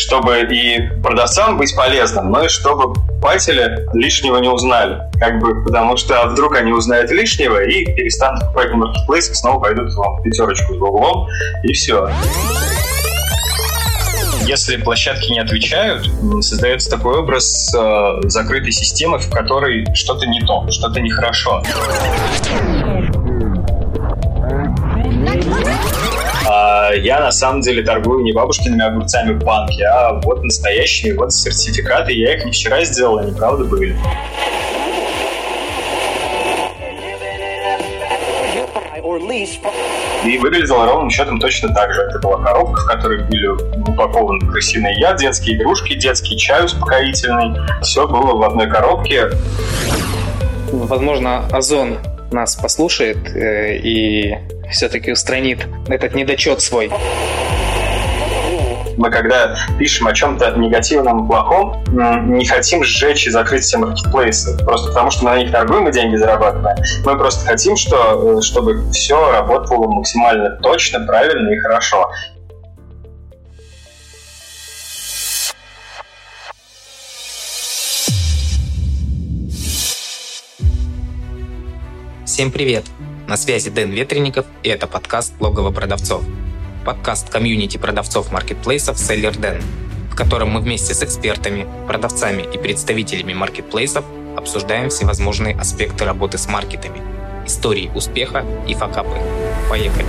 чтобы и продавцам быть полезным, но и чтобы покупатели лишнего не узнали. Как бы, потому что вдруг они узнают лишнего и перестанут покупать на маркетплейсах, снова пойдут в пятерочку за углом, и все. Если площадки не отвечают, создается такой образ э, закрытой системы, в которой что-то не то, что-то нехорошо. Я на самом деле торгую не бабушкиными огурцами в банке, а вот настоящие, вот сертификаты. Я их не вчера сделал, они правда были. И выглядело ровным счетом точно так же. Это была коробка, в которой были упакованы крысиный яд, детские игрушки, детский чай успокоительный. Все было в одной коробке. Возможно, Озон нас послушает э, и все-таки устранит этот недочет свой. Мы когда пишем о чем-то негативном, плохом, не хотим сжечь и закрыть все маркетплейсы, просто потому что на них торгуем и деньги зарабатываем. Мы просто хотим, что, э, чтобы все работало максимально точно, правильно и хорошо. Всем привет! На связи Дэн Ветренников и это подкаст «Логово продавцов». Подкаст комьюнити продавцов маркетплейсов «Селлер Дэн», в котором мы вместе с экспертами, продавцами и представителями маркетплейсов обсуждаем всевозможные аспекты работы с маркетами, истории успеха и факапы. Поехали!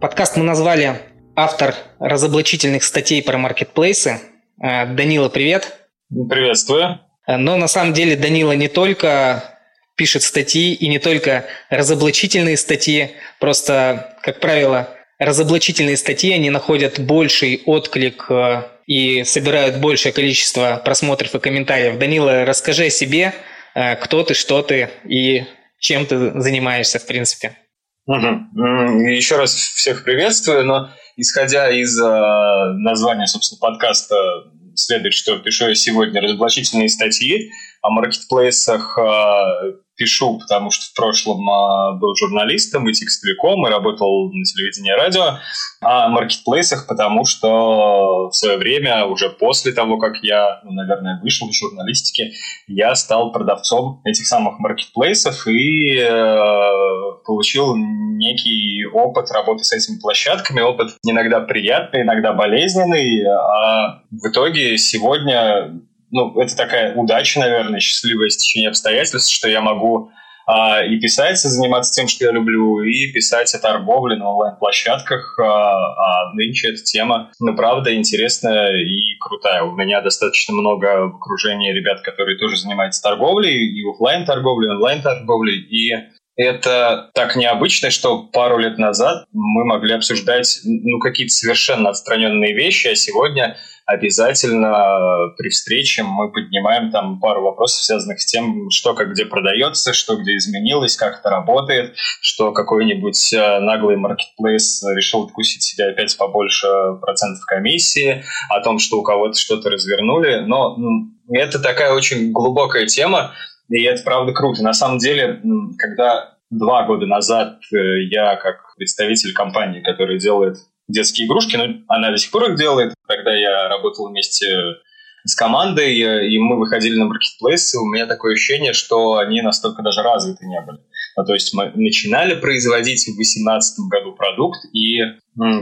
Подкаст мы назвали «Автор разоблачительных статей про маркетплейсы». Э, Данила, привет! Приветствую! Но на самом деле Данила не только пишет статьи, и не только разоблачительные статьи, просто, как правило, разоблачительные статьи, они находят больший отклик э, и собирают большее количество просмотров и комментариев. Данила, расскажи о себе, э, кто ты, что ты и чем ты занимаешься, в принципе. Угу. Еще раз всех приветствую, но исходя из э, названия, собственно, подкаста, следует, что пишу я сегодня разоблачительные статьи о маркетплейсах, э, пишу, потому что в прошлом а, был журналистом и текстовиком, и работал на телевидении и радио, а о маркетплейсах, потому что в свое время, уже после того, как я, ну, наверное, вышел из журналистики, я стал продавцом этих самых маркетплейсов и э, получил некий опыт работы с этими площадками, опыт иногда приятный, иногда болезненный, а в итоге сегодня ну, это такая удача, наверное, счастливое стечение обстоятельств, что я могу а, и писать, и заниматься тем, что я люблю, и писать о торговле на онлайн-площадках. А, а нынче эта тема, ну, правда, интересная и крутая. У меня достаточно много в окружении ребят, которые тоже занимаются торговлей, и офлайн торговлей, и онлайн-торговлей, и это так необычно, что пару лет назад мы могли обсуждать ну, какие-то совершенно отстраненные вещи, а сегодня обязательно при встрече мы поднимаем там пару вопросов, связанных с тем, что как где продается, что где изменилось, как это работает, что какой-нибудь э, наглый маркетплейс решил откусить себе опять побольше процентов комиссии, о том, что у кого-то что-то развернули. Но это такая очень глубокая тема, и это правда круто. На самом деле, когда два года назад э, я, как представитель компании, которая делает детские игрушки, но она до сих пор их делает. Когда я работал вместе с командой, и мы выходили на маркетплейсы, у меня такое ощущение, что они настолько даже развиты не были. Ну, то есть мы начинали производить в 2018 году продукт, и,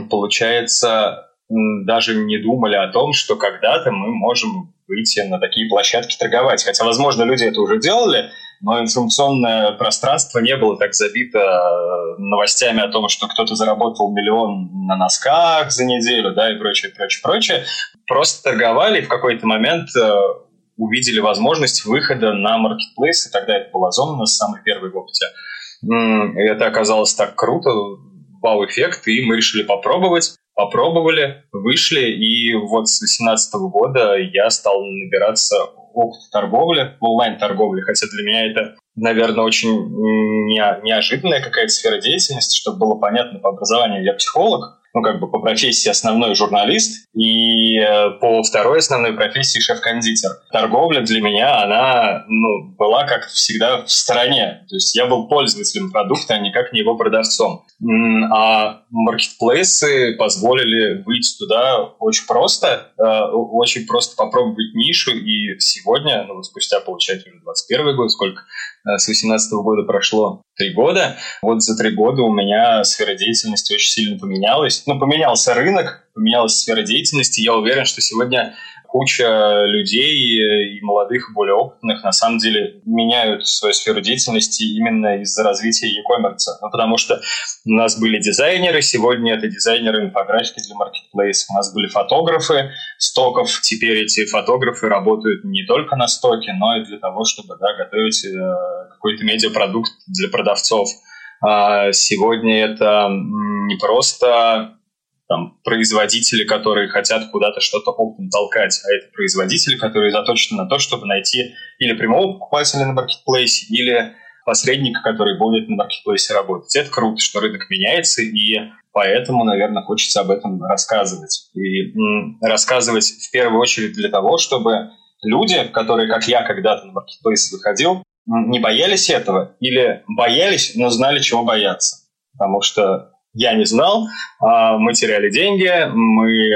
получается, даже не думали о том, что когда-то мы можем выйти на такие площадки торговать. Хотя, возможно, люди это уже делали, но информационное пространство не было так забито э, новостями о том, что кто-то заработал миллион на носках за неделю, да, и прочее, прочее, прочее. Просто торговали и в какой-то момент э, увидели возможность выхода на маркетплейс, и тогда это был Озон у нас самый первый в опыте. И это оказалось так круто, вау-эффект, и мы решили попробовать. Попробовали, вышли, и вот с 2018 года я стал набираться опыт торговли, онлайн-торговли, хотя для меня это, наверное, очень не, неожиданная какая-то сфера деятельности, чтобы было понятно по образованию. Я психолог, ну, как бы по профессии основной журналист и э, по второй основной профессии шеф-кондитер. Торговля для меня, она ну, была как всегда в стороне. То есть я был пользователем продукта, а никак не его продавцом. А маркетплейсы позволили выйти туда очень просто, э, очень просто попробовать нишу. И сегодня, ну, спустя, получается, уже 21 год, сколько с 18 года прошло, три года. Вот за три года у меня сфера деятельности очень сильно поменялась. Ну, поменялся рынок, поменялась сфера деятельности. Я уверен, что сегодня куча людей и молодых, более опытных на самом деле меняют свою сферу деятельности именно из-за развития e-commerce. Ну, потому что у нас были дизайнеры, сегодня это дизайнеры инфографики для маркетплейсов, у нас были фотографы стоков, теперь эти фотографы работают не только на стоке, но и для того, чтобы да, готовить э, какой-то медиапродукт для продавцов. А сегодня это не просто там, производители, которые хотят куда-то что-то оптом толкать, а это производители, которые заточены на то, чтобы найти или прямого покупателя на маркетплейсе, или посредника, который будет на маркетплейсе работать. Это круто, что рынок меняется, и поэтому, наверное, хочется об этом рассказывать. И рассказывать в первую очередь для того, чтобы люди, которые, как я когда-то на маркетплейсе выходил, не боялись этого или боялись, но знали, чего бояться. Потому что я не знал, а мы теряли деньги, мы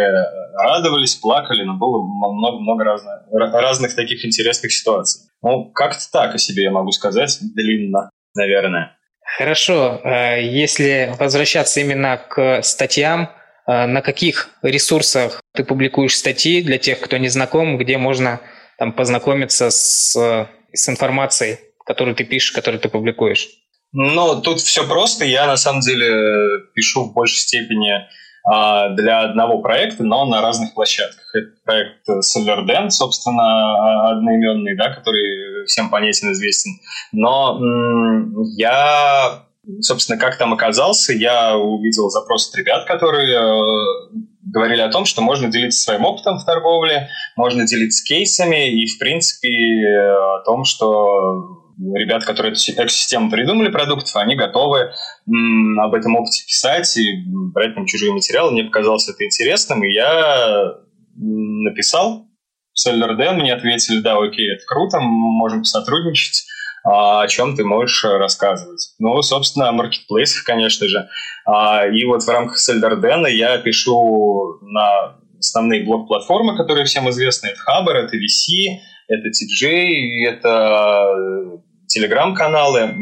радовались, плакали, но было много-много разных, разных таких интересных ситуаций. Ну, как-то так о себе я могу сказать, длинно, наверное. Хорошо, а если возвращаться именно к статьям, а на каких ресурсах ты публикуешь статьи для тех, кто не знаком, где можно там, познакомиться с, с информацией, которую ты пишешь, которую ты публикуешь? Ну, тут все просто. Я, на самом деле, пишу в большей степени а, для одного проекта, но на разных площадках. Это проект SolarDen, собственно, одноименный, да, который всем понятен, известен. Но я, собственно, как там оказался, я увидел запрос от ребят, которые э, говорили о том, что можно делиться своим опытом в торговле, можно делиться кейсами и, в принципе, о том, что ребят, которые эту экосистему придумали продуктов, они готовы м, об этом опыте писать и брать там чужие материалы. Мне показалось это интересным, и я написал в SellerDen, мне ответили, да, окей, это круто, мы можем сотрудничать, а о чем ты можешь рассказывать. Ну, собственно, о маркетплейсах, конечно же. А, и вот в рамках SellerDen я пишу на основные блок-платформы, которые всем известны. Это Хабр, это VC, это TJ, это телеграм-каналы.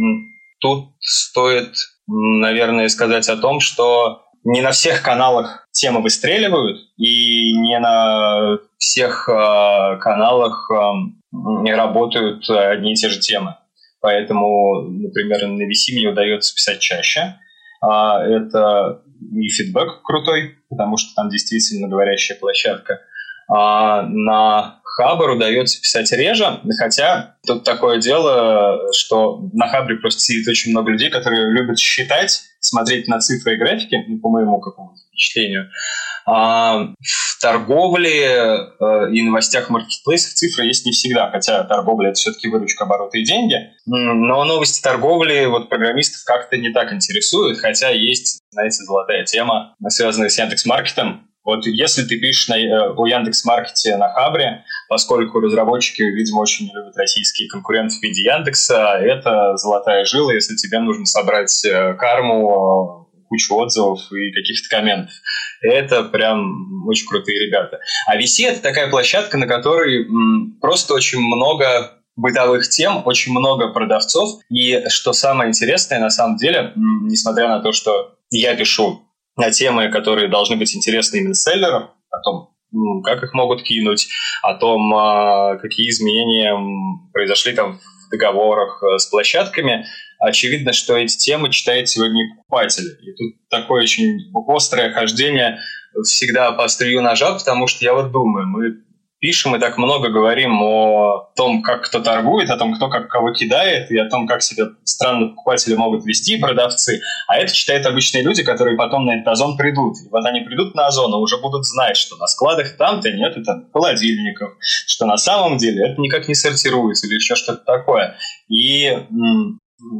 Тут стоит, наверное, сказать о том, что не на всех каналах темы выстреливают, и не на всех э, каналах э, работают одни и те же темы. Поэтому, например, на VC мне удается писать чаще. А это и фидбэк крутой, потому что там действительно говорящая площадка. А на Хабр удается писать реже, хотя тут такое дело, что на Хабре просто сидит очень много людей, которые любят считать, смотреть на цифры и графики, ну, по моему какому-то впечатлению. А в торговле э, и новостях маркетплейсов цифры есть не всегда, хотя торговля – это все-таки выручка, обороты и деньги. Но новости торговли вот программистов как-то не так интересуют, хотя есть, знаете, золотая тема, связанная с Яндекс.Маркетом, вот если ты пишешь на, э, о Яндекс.Маркете на Хабре, поскольку разработчики, видимо, очень любят российские конкуренты в виде Яндекса, это золотая жила, если тебе нужно собрать э, карму, кучу отзывов и каких-то комментов. Это прям очень крутые ребята. А VC — это такая площадка, на которой просто очень много бытовых тем, очень много продавцов. И что самое интересное, на самом деле, несмотря на то, что я пишу на темы, которые должны быть интересны именно селлерам, о том, как их могут кинуть, о том, а, какие изменения произошли там в договорах э, с площадками, очевидно, что эти темы читает сегодня покупатель. И тут такое очень острое хождение всегда по острию ножа, потому что я вот думаю, мы пишем и так много говорим о том, как кто торгует, о том, кто как кого кидает, и о том, как себя странно покупатели могут вести, продавцы. А это читают обычные люди, которые потом на этот озон придут. И вот они придут на озон и уже будут знать, что на складах там-то нет это холодильников, что на самом деле это никак не сортируется или еще что-то такое. И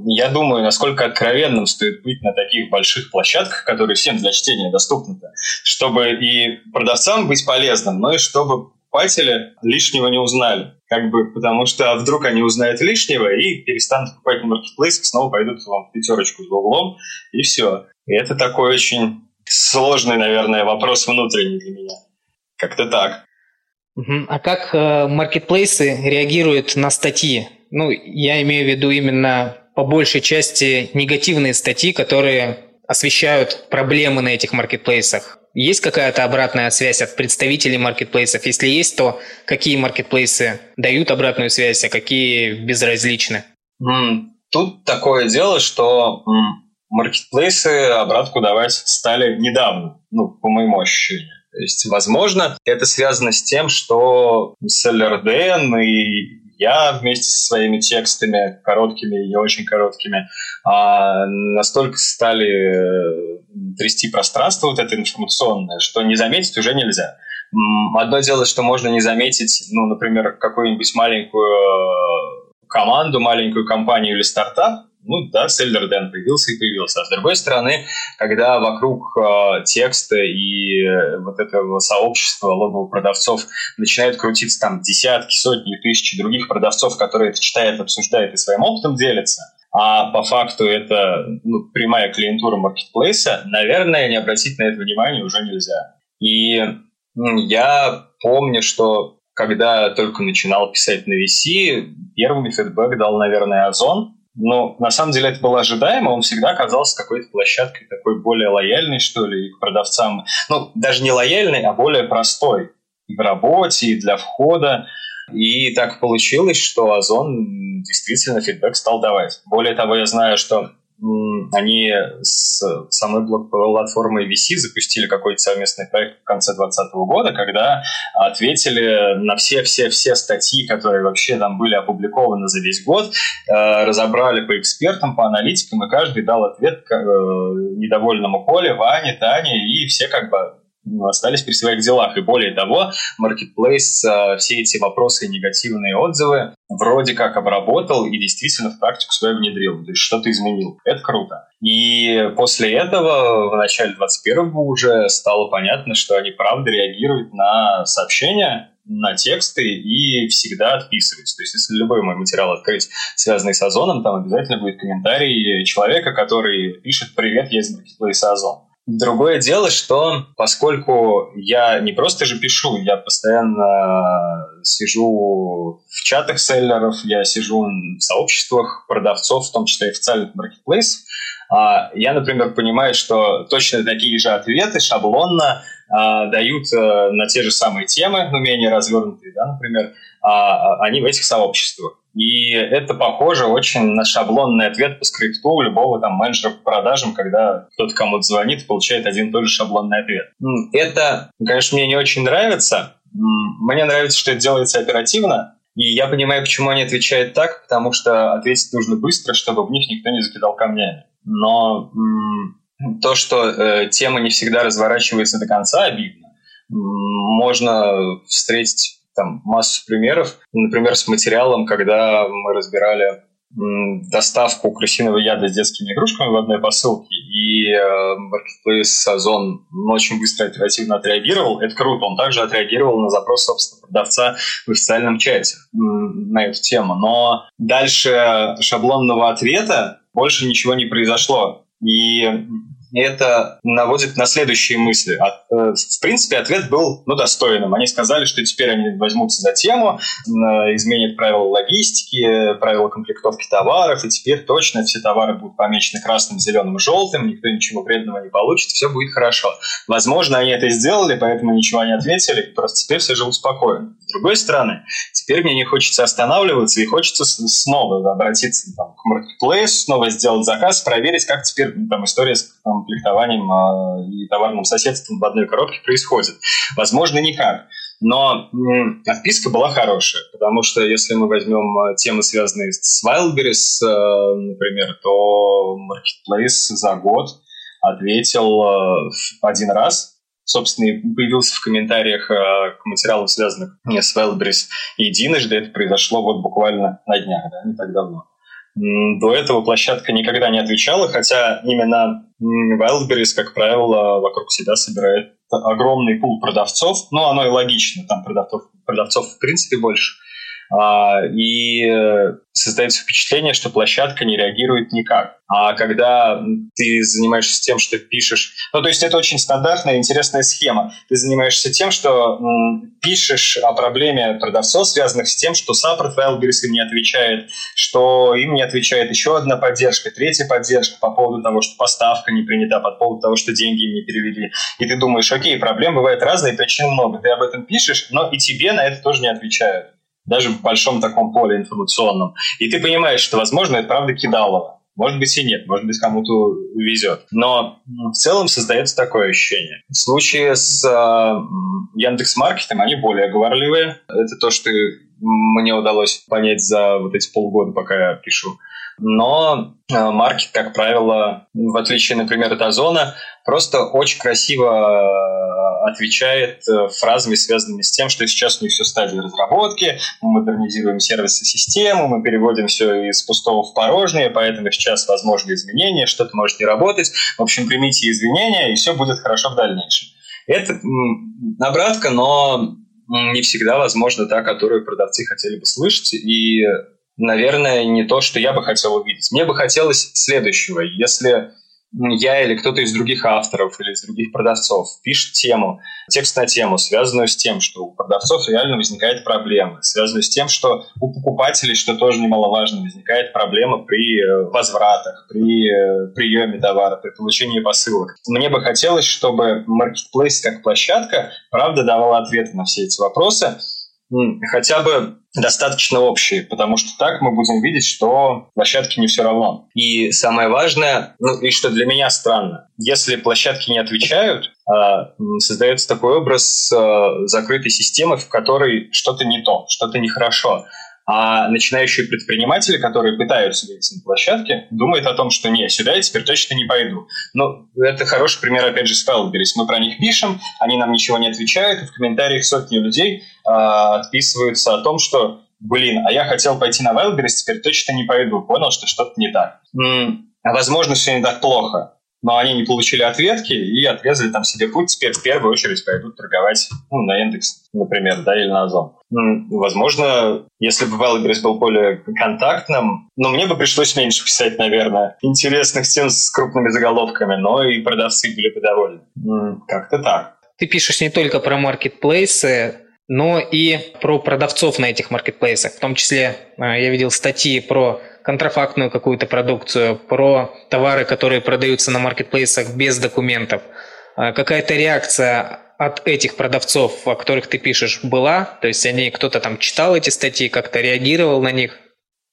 я думаю, насколько откровенным стоит быть на таких больших площадках, которые всем для чтения доступны, чтобы и продавцам быть полезным, но и чтобы покупатели лишнего не узнали. Как бы, потому что а вдруг они узнают лишнего и перестанут покупать на маркетплейсах, снова пойдут вам пятерочку с углом, и все. И это такой очень сложный, наверное, вопрос внутренний для меня. Как-то так. А как э, маркетплейсы реагируют на статьи? Ну, я имею в виду именно по большей части негативные статьи, которые освещают проблемы на этих маркетплейсах. Есть какая-то обратная связь от представителей маркетплейсов? Если есть, то какие маркетплейсы дают обратную связь, а какие безразличны? Тут такое дело, что маркетплейсы обратку давать стали недавно, ну, по моему ощущению. То есть, возможно, это связано с тем, что SellerDN и я вместе со своими текстами, короткими и не очень короткими, а, настолько стали э, трясти пространство вот это информационное, что не заметить уже нельзя. Одно дело, что можно не заметить, ну, например, какую-нибудь маленькую э, команду, маленькую компанию или стартап, ну да, селлер Дэн появился и появился. А с другой стороны, когда вокруг э, текста и э, вот этого сообщества логовых продавцов начинают крутиться там десятки, сотни, тысячи других продавцов, которые это читают, обсуждают и своим опытом делятся, а по факту это ну, прямая клиентура маркетплейса, наверное, не обратить на это внимание уже нельзя. И я помню, что когда только начинал писать на VC, первый фидбэк дал, наверное, Озон, но на самом деле это было ожидаемо, он всегда оказался какой-то площадкой такой более лояльной, что ли, к продавцам. Ну, даже не лояльной, а более простой и в работе, и для входа. И так получилось, что Озон действительно фидбэк стал давать. Более того, я знаю, что они с самой блок-платформой VC запустили какой-то совместный проект в конце 2020 года, когда ответили на все-все-все статьи, которые вообще там были опубликованы за весь год, э, разобрали по экспертам, по аналитикам, и каждый дал ответ э, недовольному Коле, Ване, Тане, и все как бы остались при своих делах. И более того, Marketplace э, все эти вопросы и негативные отзывы вроде как обработал и действительно в практику свою внедрил, то есть что-то изменил. Это круто. И после этого в начале 21-го уже стало понятно, что они правда реагируют на сообщения, на тексты и всегда отписываются. То есть, если любой мой материал открыть, связанный с Озоном, там обязательно будет комментарий человека, который пишет «Привет, я из Marketplace Озон». Другое дело, что поскольку я не просто же пишу, я постоянно сижу в чатах селлеров, я сижу в сообществах продавцов, в том числе официальных маркетплейсов, а, я, например, понимаю, что точно такие же ответы шаблонно а, дают а, на те же самые темы, но менее развернутые, да, например, они в этих сообществах. И это похоже очень на шаблонный ответ по скрипту любого там менеджера по продажам, когда кто-то кому-то звонит и получает один и тот же шаблонный ответ. Это, конечно, мне не очень нравится. Мне нравится, что это делается оперативно, и я понимаю, почему они отвечают так, потому что ответить нужно быстро, чтобы в них никто не закидал камнями. Но то, что э, тема не всегда разворачивается до конца, обидно. Можно встретить там массу примеров. Например, с материалом, когда мы разбирали доставку крысиного яда с детскими игрушками в одной посылке, и э, Marketplace Озон очень быстро оперативно отреагировал. Это круто. Он также отреагировал на запрос, собственно, продавца в официальном чате на эту тему. Но дальше шаблонного ответа больше ничего не произошло. И это наводит на следующие мысли. Э, в принципе, ответ был ну, достойным. Они сказали, что теперь они возьмутся за тему, э, изменят правила логистики, правила комплектовки товаров, и теперь точно все товары будут помечены красным, зеленым, желтым, никто ничего вредного не получит, все будет хорошо. Возможно, они это сделали, поэтому ничего не ответили, просто теперь все живут спокойно. С другой стороны, теперь мне не хочется останавливаться и хочется снова обратиться там, к Marketplace, снова сделать заказ, проверить, как теперь там, история с там, комплектованием а, и товарным соседством в одной коробке происходит. Возможно, никак. Но отписка была хорошая, потому что если мы возьмем а, темы, связанные с Wildberries, а, например, то Marketplace за год ответил один раз, собственно, появился в комментариях к материалам, связанным с Wildberries единожды. Это произошло вот буквально на днях, да, не так давно. До этого площадка никогда не отвечала, хотя именно Wildberries, как правило, вокруг себя собирает огромный пул продавцов. Ну, оно и логично, там продавцов, продавцов в принципе больше. А, и э, создается впечатление, что площадка не реагирует никак. А когда ты занимаешься тем, что пишешь... Ну, то есть это очень стандартная интересная схема. Ты занимаешься тем, что пишешь о проблеме продавцов, связанных с тем, что саппорт Wildberries им не отвечает, что им не отвечает еще одна поддержка, третья поддержка по поводу того, что поставка не принята, по поводу того, что деньги им не перевели. И ты думаешь, окей, проблем бывает разные, причин много. Ты об этом пишешь, но и тебе на это тоже не отвечают даже в большом таком поле информационном. И ты понимаешь, что, возможно, это правда кидалово. Может быть и нет, может быть кому-то везет. Но в целом создается такое ощущение. В случае с э, Яндекс.Маркетом они более говорливые. Это то, что мне удалось понять за вот эти полгода, пока я пишу. Но э, маркет, как правило, в отличие, например, от Озона, просто очень красиво э, отвечает э, фразами, связанными с тем, что сейчас у них все стадии разработки, мы модернизируем сервисы систему, мы переводим все из пустого в порожнее, поэтому сейчас возможны изменения, что-то может не работать. В общем, примите извинения, и все будет хорошо в дальнейшем. Это обратка, но не всегда возможно та, которую продавцы хотели бы слышать, и, наверное, не то, что я бы хотел увидеть. Мне бы хотелось следующего. Если я или кто-то из других авторов или из других продавцов пишет тему, текст на тему, связанную с тем, что у продавцов реально возникает проблема, связанную с тем, что у покупателей, что тоже немаловажно, возникает проблема при э, возвратах, при э, приеме товара, при получении посылок. Мне бы хотелось, чтобы Marketplace как площадка правда давала ответы на все эти вопросы, хотя бы достаточно общие, потому что так мы будем видеть, что площадке не все равно. И самое важное, ну и что для меня странно, если площадки не отвечают, а, создается такой образ а, закрытой системы, в которой что-то не то, что-то нехорошо. А начинающие предприниматели, которые пытаются выйти на площадке, думают о том, что не, сюда я теперь точно не пойду. Но это хороший пример, опять же, с Wildberries. Мы про них пишем, они нам ничего не отвечают, и в комментариях сотни людей э, отписываются о том, что блин, а я хотел пойти на Wildberries, теперь точно не пойду. Понял, что что-то не так. М-м, возможно, все не так плохо но они не получили ответки и отрезали там себе путь. Теперь в первую очередь пойдут торговать ну, на индекс, например, да, или на Озон. Возможно, если бы Wildberries был более контактным, но ну, мне бы пришлось меньше писать, наверное, интересных тем с крупными заголовками, но и продавцы были бы довольны. Как-то так. Ты пишешь не только про маркетплейсы, но и про продавцов на этих маркетплейсах. В том числе а, я видел статьи про контрафактную какую-то продукцию, про товары, которые продаются на маркетплейсах без документов. А какая-то реакция от этих продавцов, о которых ты пишешь, была? То есть они кто-то там читал эти статьи, как-то реагировал на них?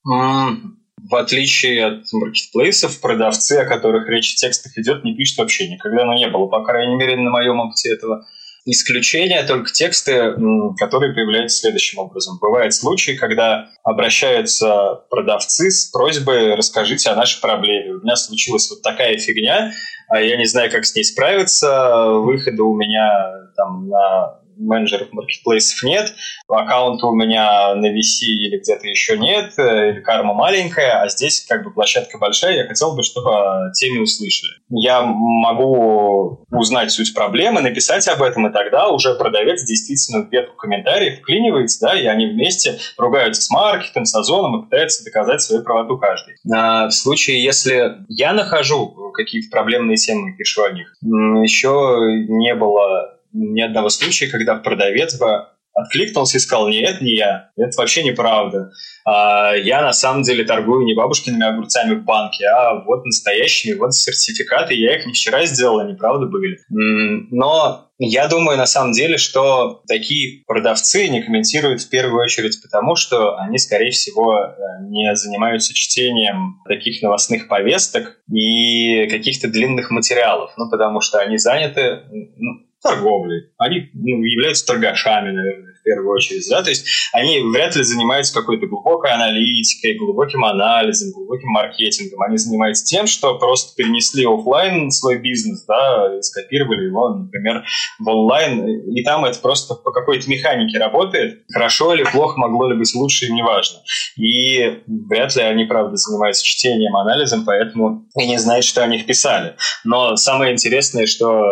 В отличие от маркетплейсов, продавцы, о которых речь в текстах идет, не пишут вообще никогда, но не было, по крайней мере, на моем опыте этого. Исключение только тексты, которые появляются следующим образом. Бывают случаи, когда обращаются продавцы с просьбой «расскажите о нашей проблеме». У меня случилась вот такая фигня, а я не знаю, как с ней справиться. Выхода у меня там на менеджеров маркетплейсов нет, аккаунта у меня на VC или где-то еще нет, э, или карма маленькая, а здесь как бы площадка большая, я хотел бы, чтобы о теме услышали. Я могу узнать суть проблемы, написать об этом, и тогда уже продавец действительно в ветку комментариев вклинивается, да, и они вместе ругаются с маркетом, с озоном и пытаются доказать свою правоту каждый. А в случае, если я нахожу какие-то проблемные темы и пишу о них, еще не было ни одного случая, когда продавец бы откликнулся и сказал, нет, не я, это вообще неправда. А, я на самом деле торгую не бабушкиными огурцами в банке, а вот настоящими, вот сертификаты, я их не вчера сделал, они правда были. Но я думаю, на самом деле, что такие продавцы не комментируют в первую очередь потому, что они, скорее всего, э, не занимаются чтением таких новостных повесток и каких-то длинных материалов. Ну, потому что они заняты, ну, торговлей. Они ну, являются торгашами, наверное, в первую очередь. Да? То есть они вряд ли занимаются какой-то глубокой аналитикой, глубоким анализом, глубоким маркетингом. Они занимаются тем, что просто перенесли офлайн свой бизнес, да, и скопировали его, например, в онлайн. И там это просто по какой-то механике работает. Хорошо или плохо могло ли быть лучше, им не важно. И вряд ли они, правда, занимаются чтением, анализом, поэтому и не знают, что о них писали. Но самое интересное, что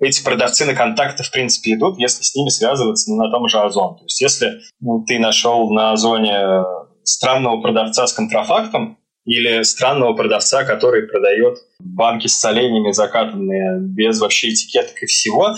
эти продавцы на контакты, в принципе, идут, если с ними связываться на том же Озон. То есть если ну, ты нашел на Озоне странного продавца с контрафактом или странного продавца, который продает банки с соленьями закатанные без вообще этикеток и всего,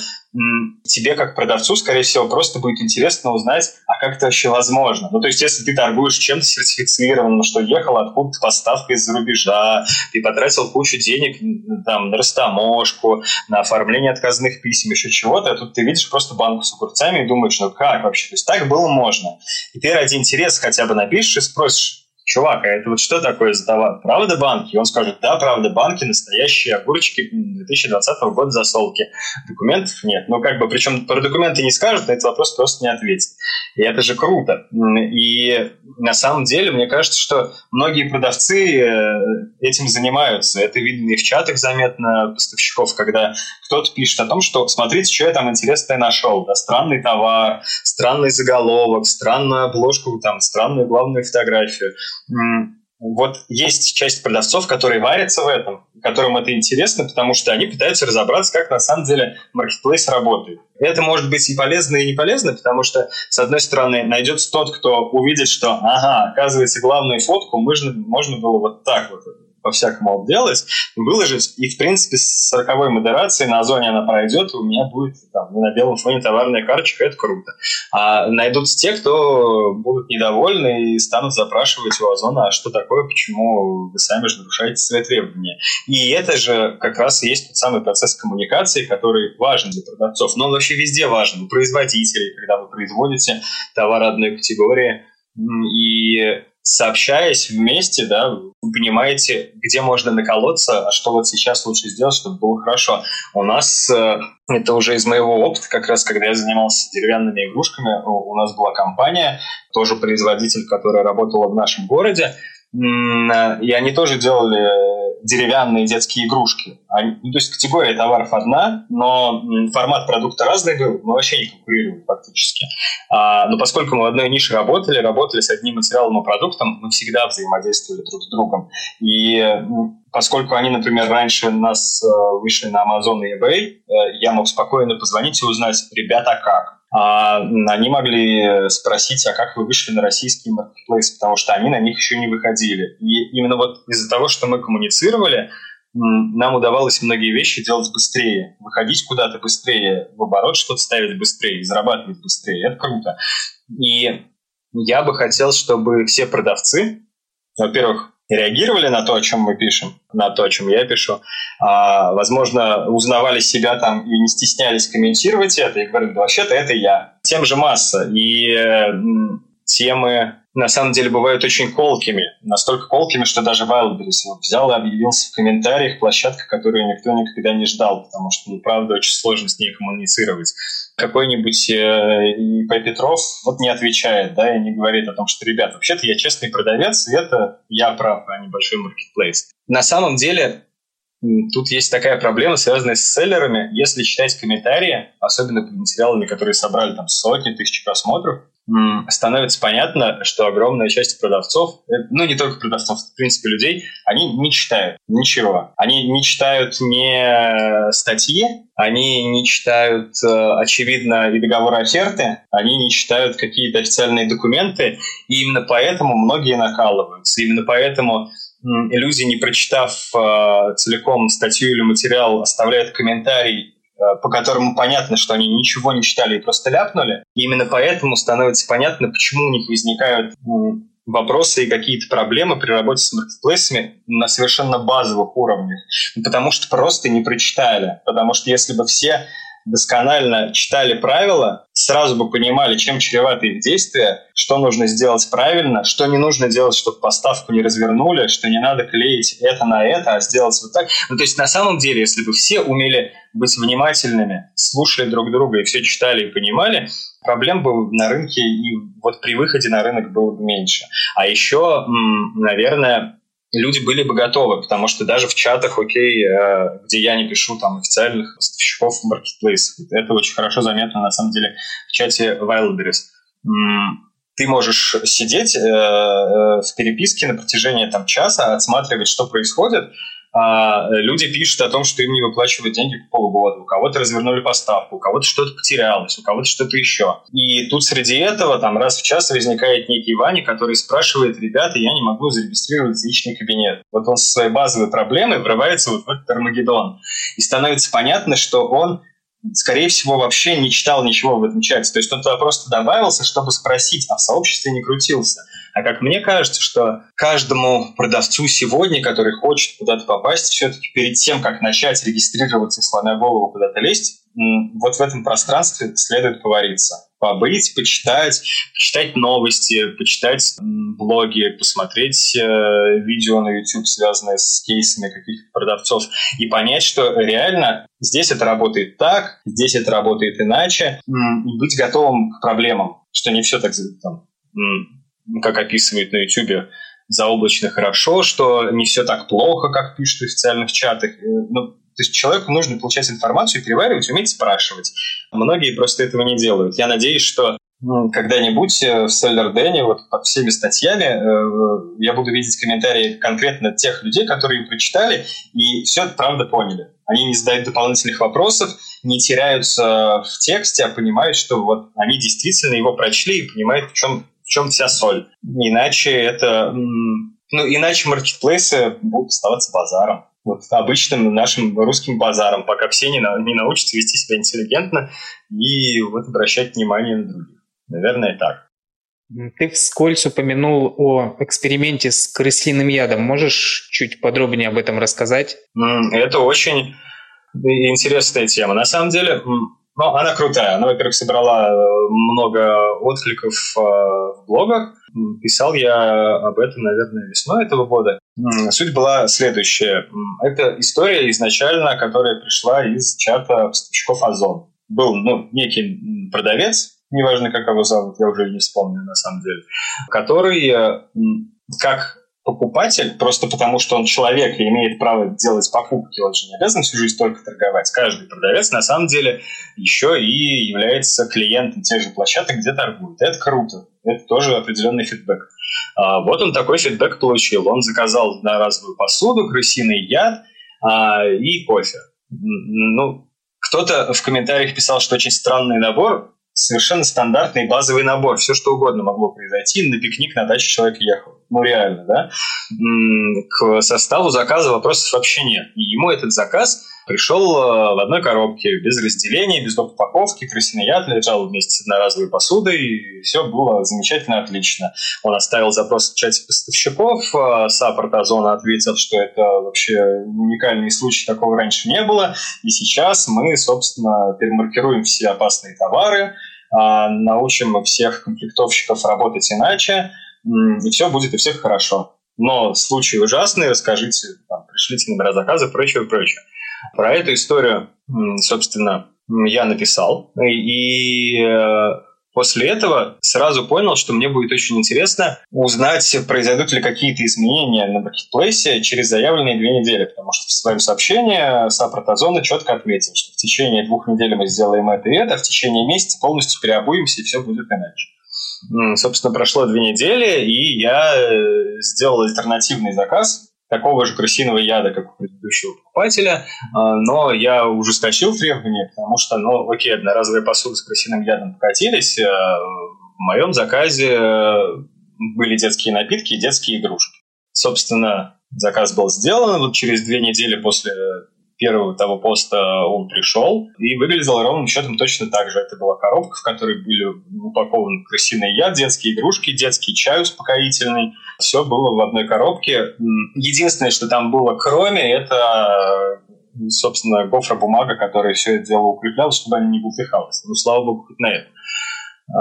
тебе как продавцу, скорее всего, просто будет интересно узнать, а как это вообще возможно. Ну, то есть, если ты торгуешь чем-то сертифицированным, что ехал откуда-то поставка из-за рубежа, ты потратил кучу денег там, на растаможку, на оформление отказных писем, еще чего-то, а тут ты видишь просто банку с огурцами и думаешь, ну как вообще? То есть, так было можно. И ты ради интереса хотя бы напишешь и спросишь, чувак, а это вот что такое за товар? Правда банки? Он скажет, да, правда банки, настоящие огурчики 2020 года засолки. Документов нет. Ну, как бы, причем про документы не скажут, на этот вопрос просто не ответит. И это же круто. И на самом деле, мне кажется, что многие продавцы э, этим занимаются. Это видно и в чатах заметно поставщиков, когда кто-то пишет о том, что смотрите, что я там интересное нашел. Да, странный товар, странный заголовок, странную обложку, там, странную главную фотографию вот есть часть продавцов, которые варятся в этом, которым это интересно, потому что они пытаются разобраться, как на самом деле маркетплейс работает. Это может быть и полезно, и не полезно, потому что, с одной стороны, найдется тот, кто увидит, что, ага, оказывается, главную фотку можно, можно было вот так вот по-всякому делать, выложить, и, в принципе, с 40 модерацией на озоне она пройдет, и у меня будет там, на белом фоне товарная карточка, это круто. А найдутся те, кто будут недовольны и станут запрашивать у озона, а что такое, почему вы сами же нарушаете свои требования. И это же как раз и есть тот самый процесс коммуникации, который важен для продавцов. Но он вообще везде важен. У производителей, когда вы производите товар одной категории, и сообщаясь вместе, да, вы понимаете, где можно наколоться, а что вот сейчас лучше сделать, чтобы было хорошо. У нас, э, это уже из моего опыта, как раз когда я занимался деревянными игрушками, у нас была компания, тоже производитель, которая работала в нашем городе, и они тоже делали деревянные детские игрушки. Они, ну, то есть категория товаров одна, но формат продукта разный был, мы вообще не конкурировали фактически. А, но поскольку мы в одной нише работали, работали с одним материалом и продуктом, мы всегда взаимодействовали друг с другом. И поскольку они, например, раньше нас э, вышли на Amazon и eBay, э, я мог спокойно позвонить и узнать, ребята, как? А они могли спросить, а как вы вышли на российский маркетплейс, потому что они на них еще не выходили. И именно вот из-за того, что мы коммуницировали, нам удавалось многие вещи делать быстрее, выходить куда-то быстрее, в оборот что-то ставить быстрее, зарабатывать быстрее. Это круто. И я бы хотел, чтобы все продавцы, во-первых, реагировали на то, о чем мы пишем, на то, о чем я пишу. А, возможно, узнавали себя там и не стеснялись комментировать это, и говорили, вообще-то это я. Тем же масса. И темы на самом деле бывают очень колкими. Настолько колкими, что даже Wildberries вот взял и объявился в комментариях площадка, которую никто никогда не ждал, потому что, ну, правда, очень сложно с ней коммуницировать. Какой-нибудь э, Петров вот не отвечает, да, и не говорит о том, что, ребят, вообще-то я честный продавец, и это я прав, а не большой маркетплейс. На самом деле, Тут есть такая проблема, связанная с селлерами. Если читать комментарии, особенно под материалами, которые собрали там сотни тысяч просмотров, становится понятно, что огромная часть продавцов, э, ну не только продавцов, в принципе людей, они не читают ничего. Они не читают не статьи, они не читают, э, очевидно, и договоры оферты, они не читают какие-то официальные документы, и именно поэтому многие накалываются. Именно поэтому люди, не прочитав э, целиком статью или материал, оставляют комментарий Э, по которому понятно, что они ничего не читали и просто ляпнули. И именно поэтому становится понятно, почему у них возникают вопросы и какие-то проблемы при работе с маркетплейсами на совершенно базовых уровнях. Потому что просто не прочитали. Потому что если бы все досконально читали правила, сразу бы понимали, чем чреваты их действия, что нужно сделать правильно, что не нужно делать, чтобы поставку не развернули, что не надо клеить это на это, а сделать вот так. Ну, то есть, на самом деле, если бы все умели быть внимательными, слушали друг друга и все читали и понимали, проблем бы на рынке и вот при выходе на рынок было бы меньше. А еще, наверное, люди были бы готовы, потому что даже в чатах, окей, э, где я не пишу там официальных поставщиков Marketplace, это очень хорошо заметно на самом деле в чате Wildberries. Ты можешь сидеть э, э, в переписке на протяжении там часа, отсматривать, что происходит, люди пишут о том, что им не выплачивают деньги по полгода, у кого-то развернули поставку, у кого-то что-то потерялось, у кого-то что-то еще. И тут среди этого там раз в час возникает некий Ваня, который спрашивает, ребята, я не могу зарегистрировать личный кабинет. Вот он со своей базовой проблемой врывается вот в этот Армагеддон. И становится понятно, что он скорее всего, вообще не читал ничего в этом чате. То есть он туда просто добавился, чтобы спросить, а в сообществе не крутился. А как мне кажется, что каждому продавцу сегодня, который хочет куда-то попасть, все-таки перед тем, как начать регистрироваться и сломя голову куда-то лезть, вот в этом пространстве следует повариться. Побыть, почитать, почитать новости, почитать блоги, посмотреть э, видео на YouTube, связанные с кейсами каких-то продавцов, и понять, что реально здесь это работает так, здесь это работает иначе, и быть готовым к проблемам, что не все так там, как описывают на YouTube, заоблачно хорошо, что не все так плохо, как пишут в официальных чатах. Э, ну, то есть человеку нужно получать информацию, переваривать, уметь спрашивать. Многие просто этого не делают. Я надеюсь, что когда-нибудь э, в Селлердене, вот под всеми статьями, э, я буду видеть комментарии конкретно тех людей, которые прочитали и все правда поняли. Они не задают дополнительных вопросов, не теряются в тексте, а понимают, что вот они действительно его прочли и понимают, в чем чем вся соль. Иначе это... Ну, иначе маркетплейсы будут оставаться базаром. Вот обычным нашим русским базаром, пока все не, на, не научатся вести себя интеллигентно и вот обращать внимание на других. Наверное, так. Ты вскользь упомянул о эксперименте с крысиным ядом. Можешь чуть подробнее об этом рассказать? Это очень интересная тема. На самом деле, ну, она крутая. Она, во-первых, собрала э, много откликов э, в блогах. Писал я об этом, наверное, весной этого года. Суть была следующая. Это история изначально, которая пришла из чата поставщиков Озон. Был ну, некий продавец, неважно, как его зовут, я уже не вспомню на самом деле, который э, как покупатель, просто потому что он человек и имеет право делать покупки, он же не обязан всю жизнь только торговать. Каждый продавец на самом деле еще и является клиентом тех же площадок, где торгует. Это круто. Это тоже определенный фидбэк. А, вот он такой фидбэк получил. Он заказал на разовую посуду, крысиный яд а, и кофе. Ну, кто-то в комментариях писал, что очень странный набор совершенно стандартный базовый набор. Все, что угодно могло произойти. На пикник на даче человек ехал. Ну, реально, да? К составу заказа вопросов вообще нет. И ему этот заказ пришел э, в одной коробке, без разделения, без упаковки, крысиный яд лежал вместе с одноразовой посудой, и все было замечательно, отлично. Он оставил запрос в чате поставщиков, э, саппорт Озона ответил, что это вообще уникальный случай, такого раньше не было, и сейчас мы, собственно, перемаркируем все опасные товары, научим всех комплектовщиков работать иначе, и все будет у всех хорошо. Но случай ужасный, расскажите, там, пришлите номера заказа, прочее, прочее. Про эту историю, собственно, я написал. И э, после этого сразу понял, что мне будет очень интересно узнать, произойдут ли какие-то изменения на маркетплейсе через заявленные две недели, потому что в своем сообщении Саппорт Озона четко отметил, что в течение двух недель мы сделаем это и это, а в течение месяца полностью переобуемся, и все будет иначе. Собственно, прошло две недели, и я э, сделал альтернативный заказ, такого же крысиного яда, как у предыдущего покупателя, а, но я ужесточил требования, потому что, ну, окей, одноразовые посуды с крысиным ядом покатились, а в моем заказе были детские напитки и детские игрушки. Собственно, заказ был сделан, вот через две недели после первого того поста он пришел и выглядел ровным счетом точно так же. Это была коробка, в которой были упакованы крысиный яд, детские игрушки, детский чай успокоительный. Все было в одной коробке. Единственное, что там было кроме, это собственно, гофра-бумага, которая все это дело укрепляла, чтобы они не бултыхалось. Ну, слава богу, хоть на это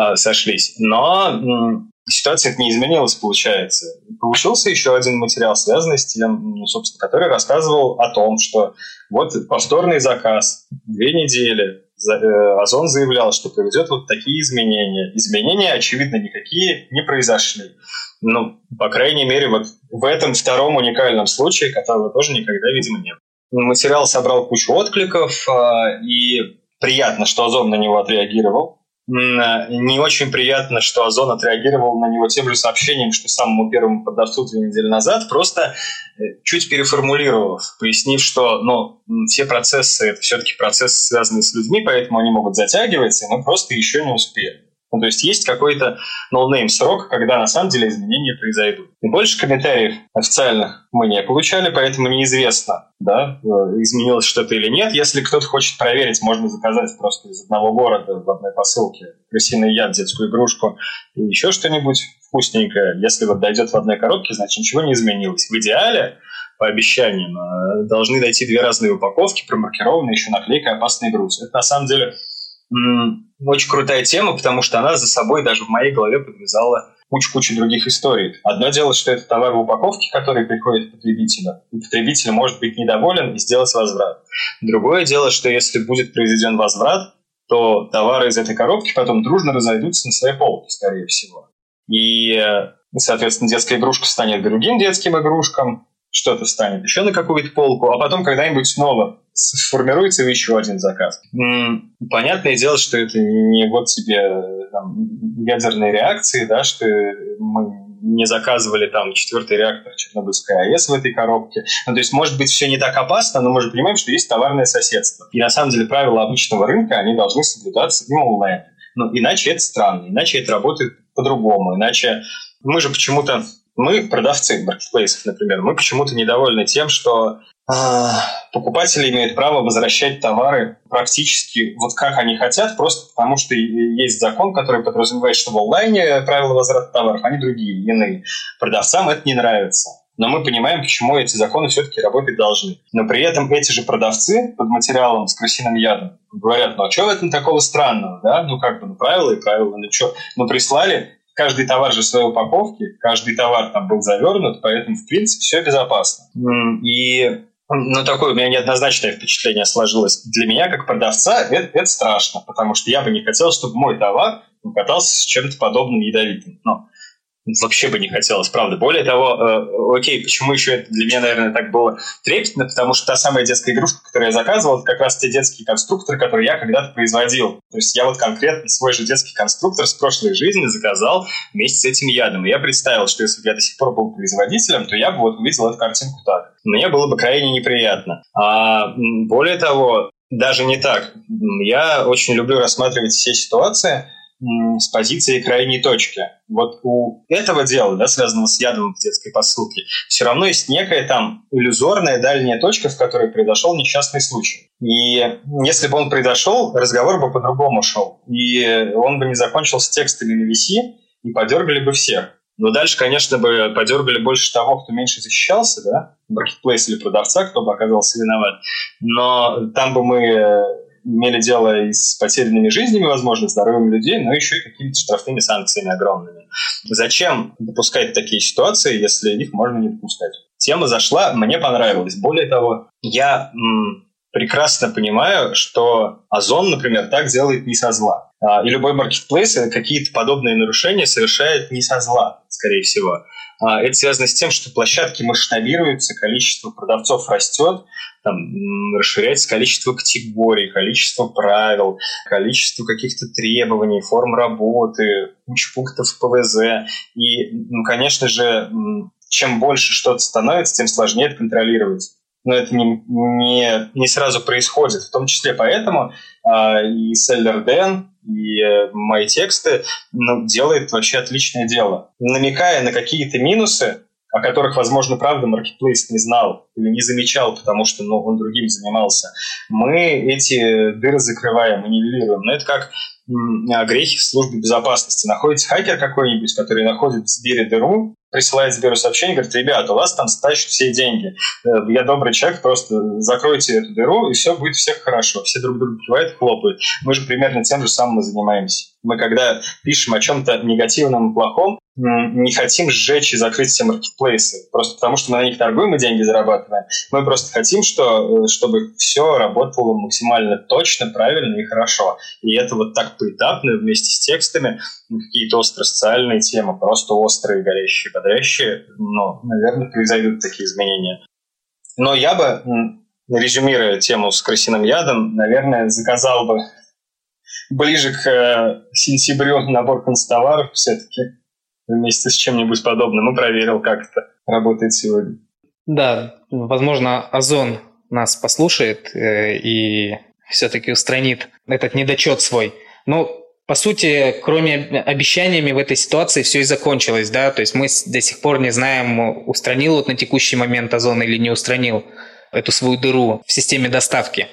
э, сошлись. Но ситуация не изменилась, получается. Получился еще один материал, связанный с тем, ну, собственно, который рассказывал о том, что вот повторный заказ, две недели, э, Озон заявлял, что проведет вот такие изменения. Изменения, очевидно, никакие не произошли. Ну, по крайней мере, вот в этом втором уникальном случае, которого тоже никогда, видимо, не было. Материал собрал кучу откликов, а, и приятно, что Озон на него отреагировал. Не очень приятно, что Озон отреагировал на него тем же сообщением, что самому первому продавцу две недели назад, просто э, чуть переформулировав, пояснив, что ну, все процессы – это все-таки процессы, связанные с людьми, поэтому они могут затягиваться, и мы просто еще не успели. Ну, то есть есть какой-то no-name срок, когда на самом деле изменения произойдут. И больше комментариев официальных мы не получали, поэтому неизвестно, да, э, изменилось что-то или нет. Если кто-то хочет проверить, можно заказать просто из одного города в одной посылке крысиный яд, детскую игрушку и еще что-нибудь вкусненькое. Если вот дойдет в одной коробке, значит ничего не изменилось. В идеале по обещаниям, э, должны дойти две разные упаковки, промаркированные еще наклейкой «Опасный груз». Это на самом деле очень крутая тема, потому что она за собой даже в моей голове подвязала кучу-кучу других историй. Одно дело, что это товар в упаковке, который приходит к потребителю, и потребитель может быть недоволен и сделать возврат. Другое дело, что если будет произведен возврат, то товары из этой коробки потом дружно разойдутся на своей полке, скорее всего. И, соответственно, детская игрушка станет другим детским игрушкам, что-то станет еще на какую-то полку, а потом когда-нибудь снова сформируется еще один заказ. Понятное дело, что это не вот тебе там, ядерные реакции, да, что мы не заказывали там четвертый реактор Чернобыльской АЭС в этой коробке. Ну, то есть, может быть, все не так опасно, но мы же понимаем, что есть товарное соседство. И на самом деле правила обычного рынка, они должны соблюдаться и онлайн. Ну, иначе это странно, иначе это работает по-другому, иначе мы же почему-то мы, продавцы маркетплейсов, например, мы почему-то недовольны тем, что э, покупатели имеют право возвращать товары практически вот как они хотят, просто потому что есть закон, который подразумевает, что в онлайне правила возврата товаров, они другие, иные. Продавцам это не нравится. Но мы понимаем, почему эти законы все-таки работать должны. Но при этом эти же продавцы под материалом с крысиным ядом говорят, ну а что в этом такого странного, да? Ну как бы, ну правила и правила, ну что? Ну прислали каждый товар же в своей упаковке, каждый товар там был завернут, поэтому, в принципе, все безопасно. И ну, такое у меня неоднозначное впечатление сложилось. Для меня, как продавца, это, это страшно, потому что я бы не хотел, чтобы мой товар катался с чем-то подобным ядовитым. Но вообще бы не хотелось, правда. Более того, э, окей, почему еще это для меня, наверное, так было трепетно, потому что та самая детская игрушка, которую я заказывал, это как раз те детские конструкторы, которые я когда-то производил. То есть я вот конкретно свой же детский конструктор с прошлой жизни заказал вместе с этим ядом. И я представил, что если бы я до сих пор был производителем, то я бы вот увидел эту картинку так. Мне было бы крайне неприятно. А более того, даже не так. Я очень люблю рассматривать все ситуации, с позиции крайней точки. Вот у этого дела, да, связанного с ядом в детской посылке, все равно есть некая там иллюзорная дальняя точка, в которой произошел несчастный случай. И если бы он произошел, разговор бы по-другому шел. И он бы не закончился текстами на VC, и подергали бы всех. Но дальше, конечно, бы подергали больше того, кто меньше защищался, да, маркетплейс или продавца, кто бы оказался виноват. Но там бы мы имели дело и с потерянными жизнями, возможно, здоровьем людей, но еще и какими-то штрафными санкциями огромными. Зачем допускать такие ситуации, если их можно не допускать? Тема зашла, мне понравилась. Более того, я м, прекрасно понимаю, что Озон, например, так делает не со зла. А, и любой маркетплейс какие-то подобные нарушения совершает не со зла, скорее всего. А, это связано с тем, что площадки масштабируются, количество продавцов растет, там, расширяется количество категорий, количество правил, количество каких-то требований, форм работы, куча пунктов ПВЗ. И, ну, конечно же, чем больше что-то становится, тем сложнее это контролировать. Но это не, не, не сразу происходит. В том числе поэтому и Селлер Дэн, и э, мои тексты ну, делает вообще отличное дело. Намекая на какие-то минусы, о которых, возможно, правда, маркетплейс не знал или не замечал, потому что ну, он другим занимался, мы эти дыры закрываем и нивелируем. Но это как грехи в службе безопасности. Находится хакер какой-нибудь, который находит в Сбере дыру, присылает Сберу сообщение, говорит, ребята, у вас там стащат все деньги. Э, я добрый человек, просто закройте эту дыру, и все будет всех хорошо. Все друг друга кивают, хлопают. Мы же примерно тем же самым и занимаемся. Мы когда пишем о чем-то негативном плохом, не хотим сжечь и закрыть все маркетплейсы, просто потому что мы на них торгуем и деньги зарабатываем. Мы просто хотим, что, э, чтобы все работало максимально точно, правильно и хорошо. И это вот так поэтапно вместе с текстами какие-то остро-социальные темы, просто острые, горящие, бодрящие, ну, наверное, произойдут такие изменения. Но я бы, резюмируя тему с крысиным ядом, наверное, заказал бы ближе к э, сентябрю набор констоваров все-таки вместе с чем-нибудь подобным и проверил, как это работает сегодня. Да, возможно, Озон нас послушает э, и все-таки устранит этот недочет свой. Но по сути, кроме обещаниями в этой ситуации все и закончилось, да, то есть мы до сих пор не знаем, устранил вот на текущий момент Озон или не устранил эту свою дыру в системе доставки.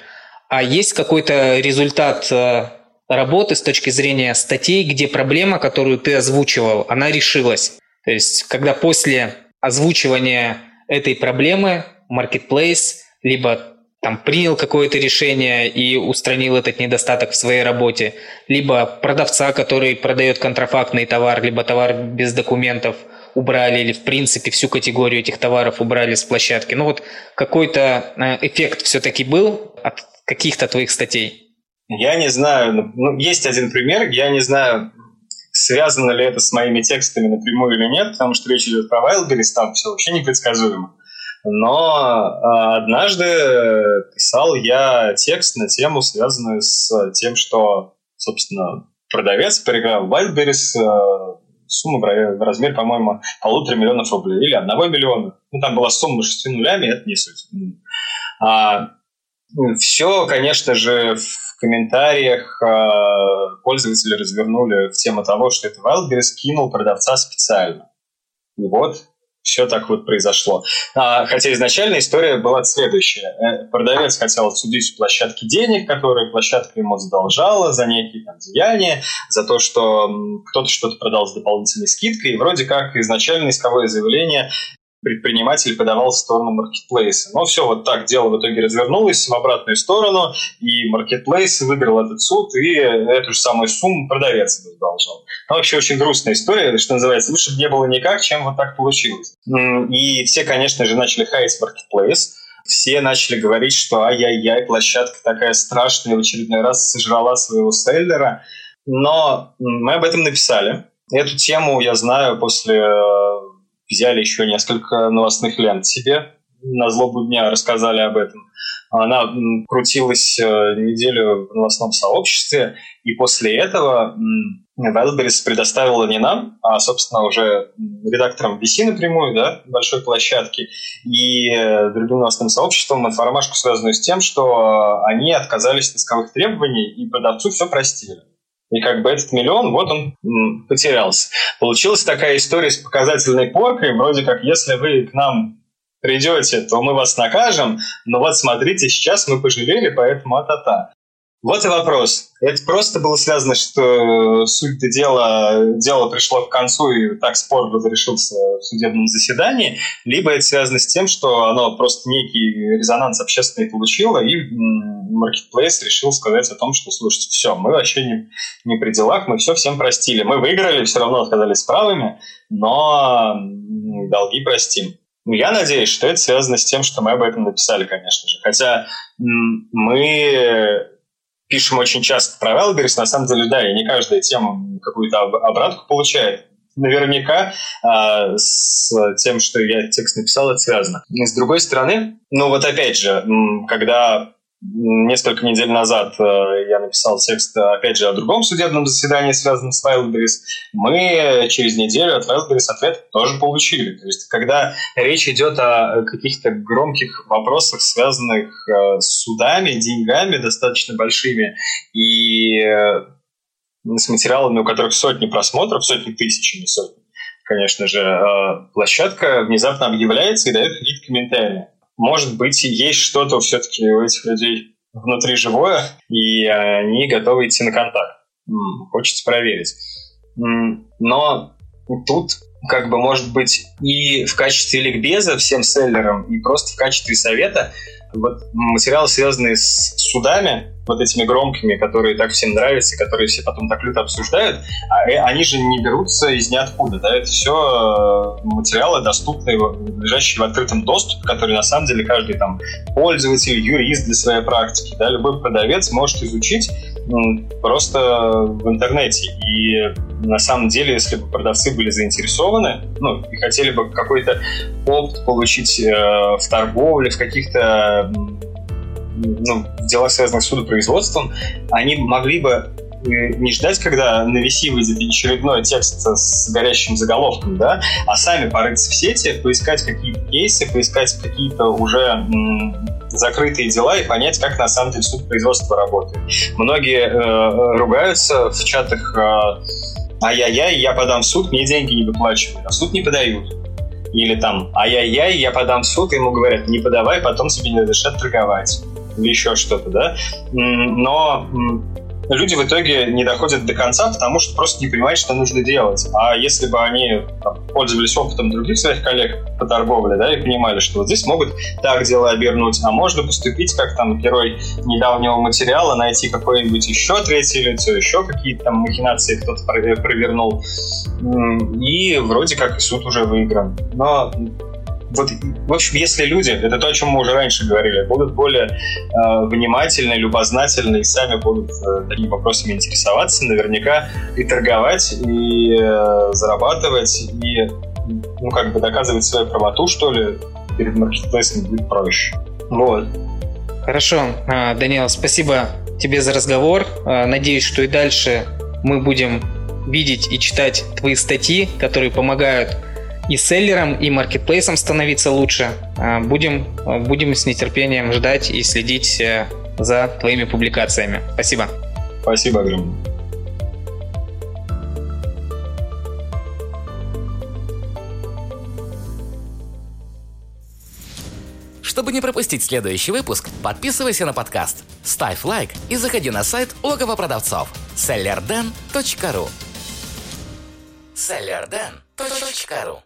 А есть какой-то результат э, работы с точки зрения статей, где проблема, которую ты озвучивал, она решилась. То есть, когда после озвучивания этой проблемы Marketplace либо там принял какое-то решение и устранил этот недостаток в своей работе, либо продавца, который продает контрафактный товар, либо товар без документов убрали, или в принципе всю категорию этих товаров убрали с площадки. Ну вот какой-то э, эффект все-таки был от каких-то твоих статей? Я не знаю, ну, ну, есть один пример, я не знаю, связано ли это с моими текстами напрямую или нет, потому что речь идет про Wildberries, там все вообще непредсказуемо. Но э, однажды писал я текст на тему, связанную с тем, что, собственно, продавец проиграл Wildberries э, сумму в размере, по-моему, полутора миллионов рублей или одного миллиона. Ну, там была сумма шести нулями, это не суть. А, все, конечно же, в в комментариях э, пользователи развернули в тему того, что это Wildberries кинул продавца специально. И вот все так вот произошло. А, хотя изначально история была следующая. Э, продавец хотел отсудить у площадки денег, которые площадка ему задолжала за некие там деяния, за то, что кто-то что-то продал с дополнительной скидкой. И вроде как изначально исковое заявление предприниматель подавал в сторону маркетплейса. Но все, вот так дело в итоге развернулось в обратную сторону, и маркетплейс выиграл этот суд, и эту же самую сумму продавец задолжал. Ну, вообще очень грустная история, что называется. Лучше бы не было никак, чем вот так получилось. И все, конечно же, начали хаять маркетплейс. Все начали говорить, что ай-яй-яй, площадка такая страшная, в очередной раз сожрала своего селлера. Но мы об этом написали. Эту тему я знаю после взяли еще несколько новостных лент себе, на злобу дня рассказали об этом. Она крутилась э, неделю в новостном сообществе, и после этого Wildberries предоставила не нам, а, собственно, уже редакторам VC напрямую, да, большой площадки, и э, другим новостным сообществам информашку, связанную с тем, что они отказались от исковых требований, и продавцу все простили. И как бы этот миллион, вот он потерялся. Получилась такая история с показательной поркой, вроде как, если вы к нам придете, то мы вас накажем, но вот смотрите, сейчас мы пожалели, поэтому а-та-та. Вот и вопрос. Это просто было связано, что э, суть дела, дело пришло к концу, и так спор разрешился в судебном заседании, либо это связано с тем, что оно просто некий резонанс общественный получило, и Marketplace решил сказать о том, что, слушайте, все, мы вообще не, не при делах, мы все всем простили. Мы выиграли, все равно отказались правыми, но долги простим. Я надеюсь, что это связано с тем, что мы об этом написали, конечно же. Хотя мы пишем очень часто про Wildberries, на самом деле, да, и не каждая тема какую-то обратку получает. Наверняка э, с тем, что я текст написал, это связано. С другой стороны, ну вот опять же, когда Несколько недель назад э, я написал текст, опять же, о другом судебном заседании, связанном с Wildberries. Мы через неделю от Wildberries ответ тоже получили. То есть, когда речь идет о каких-то громких вопросах, связанных э, с судами, деньгами достаточно большими, и э, с материалами, у которых сотни просмотров, сотни тысяч, не сотни, конечно же, площадка внезапно объявляется и дает какие-то комментарии может быть, есть что-то все-таки у этих людей внутри живое, и они готовы идти на контакт. Хочется проверить. Но тут как бы, может быть, и в качестве ликбеза всем селлерам, и просто в качестве совета вот материалы, связанные с судами, вот этими громкими, которые так всем нравятся, которые все потом так люто обсуждают, а, э, они же не берутся из ниоткуда, да, это все э, материалы, доступные, лежащие в открытом доступе, которые на самом деле каждый там пользователь, юрист для своей практики, да, любой продавец может изучить просто в интернете. И на самом деле, если бы продавцы были заинтересованы, ну, и хотели бы какой-то опыт получить э, в торговле, в каких-то ну, в делах, связанных с судопроизводством, они могли бы не ждать, когда на VC выйдет очередной текст с горящим заголовком, да, а сами порыться в сети, поискать какие-то кейсы, поискать какие-то уже закрытые дела и понять, как на самом деле суд производства работает. Многие э, ругаются в чатах э, «Ай-яй-яй, я подам в суд, мне деньги не выплачивают», а суд не подают. Или там «Ай-яй-яй, я подам в суд», и ему говорят «Не подавай, потом тебе не разрешат торговать» или еще что-то, да. Но люди в итоге не доходят до конца, потому что просто не понимают, что нужно делать. А если бы они там, пользовались опытом других своих коллег по торговле, да, и понимали, что вот здесь могут так дело обернуть, а можно поступить как там герой недавнего материала, найти какое-нибудь еще третье лицо, еще какие-то там махинации кто-то провернул, и вроде как суд уже выигран. Но вот, в общем, если люди, это то, о чем мы уже раньше говорили, будут более э, внимательны, любознательны и сами будут э, такими вопросами интересоваться, наверняка и торговать, и э, зарабатывать, и ну, как бы доказывать свою правоту, что ли, перед маркетплейсом будет проще. Вот. Хорошо, а, Данил, спасибо тебе за разговор. А, надеюсь, что и дальше мы будем видеть и читать твои статьи, которые помогают и селлерам, и маркетплейсам становиться лучше. А, будем, будем с нетерпением ждать и следить э, за твоими публикациями. Спасибо. Спасибо огромное. Чтобы не пропустить следующий выпуск, подписывайся на подкаст, ставь лайк и заходи на сайт логово продавцов sellerden.ru sellerden.ru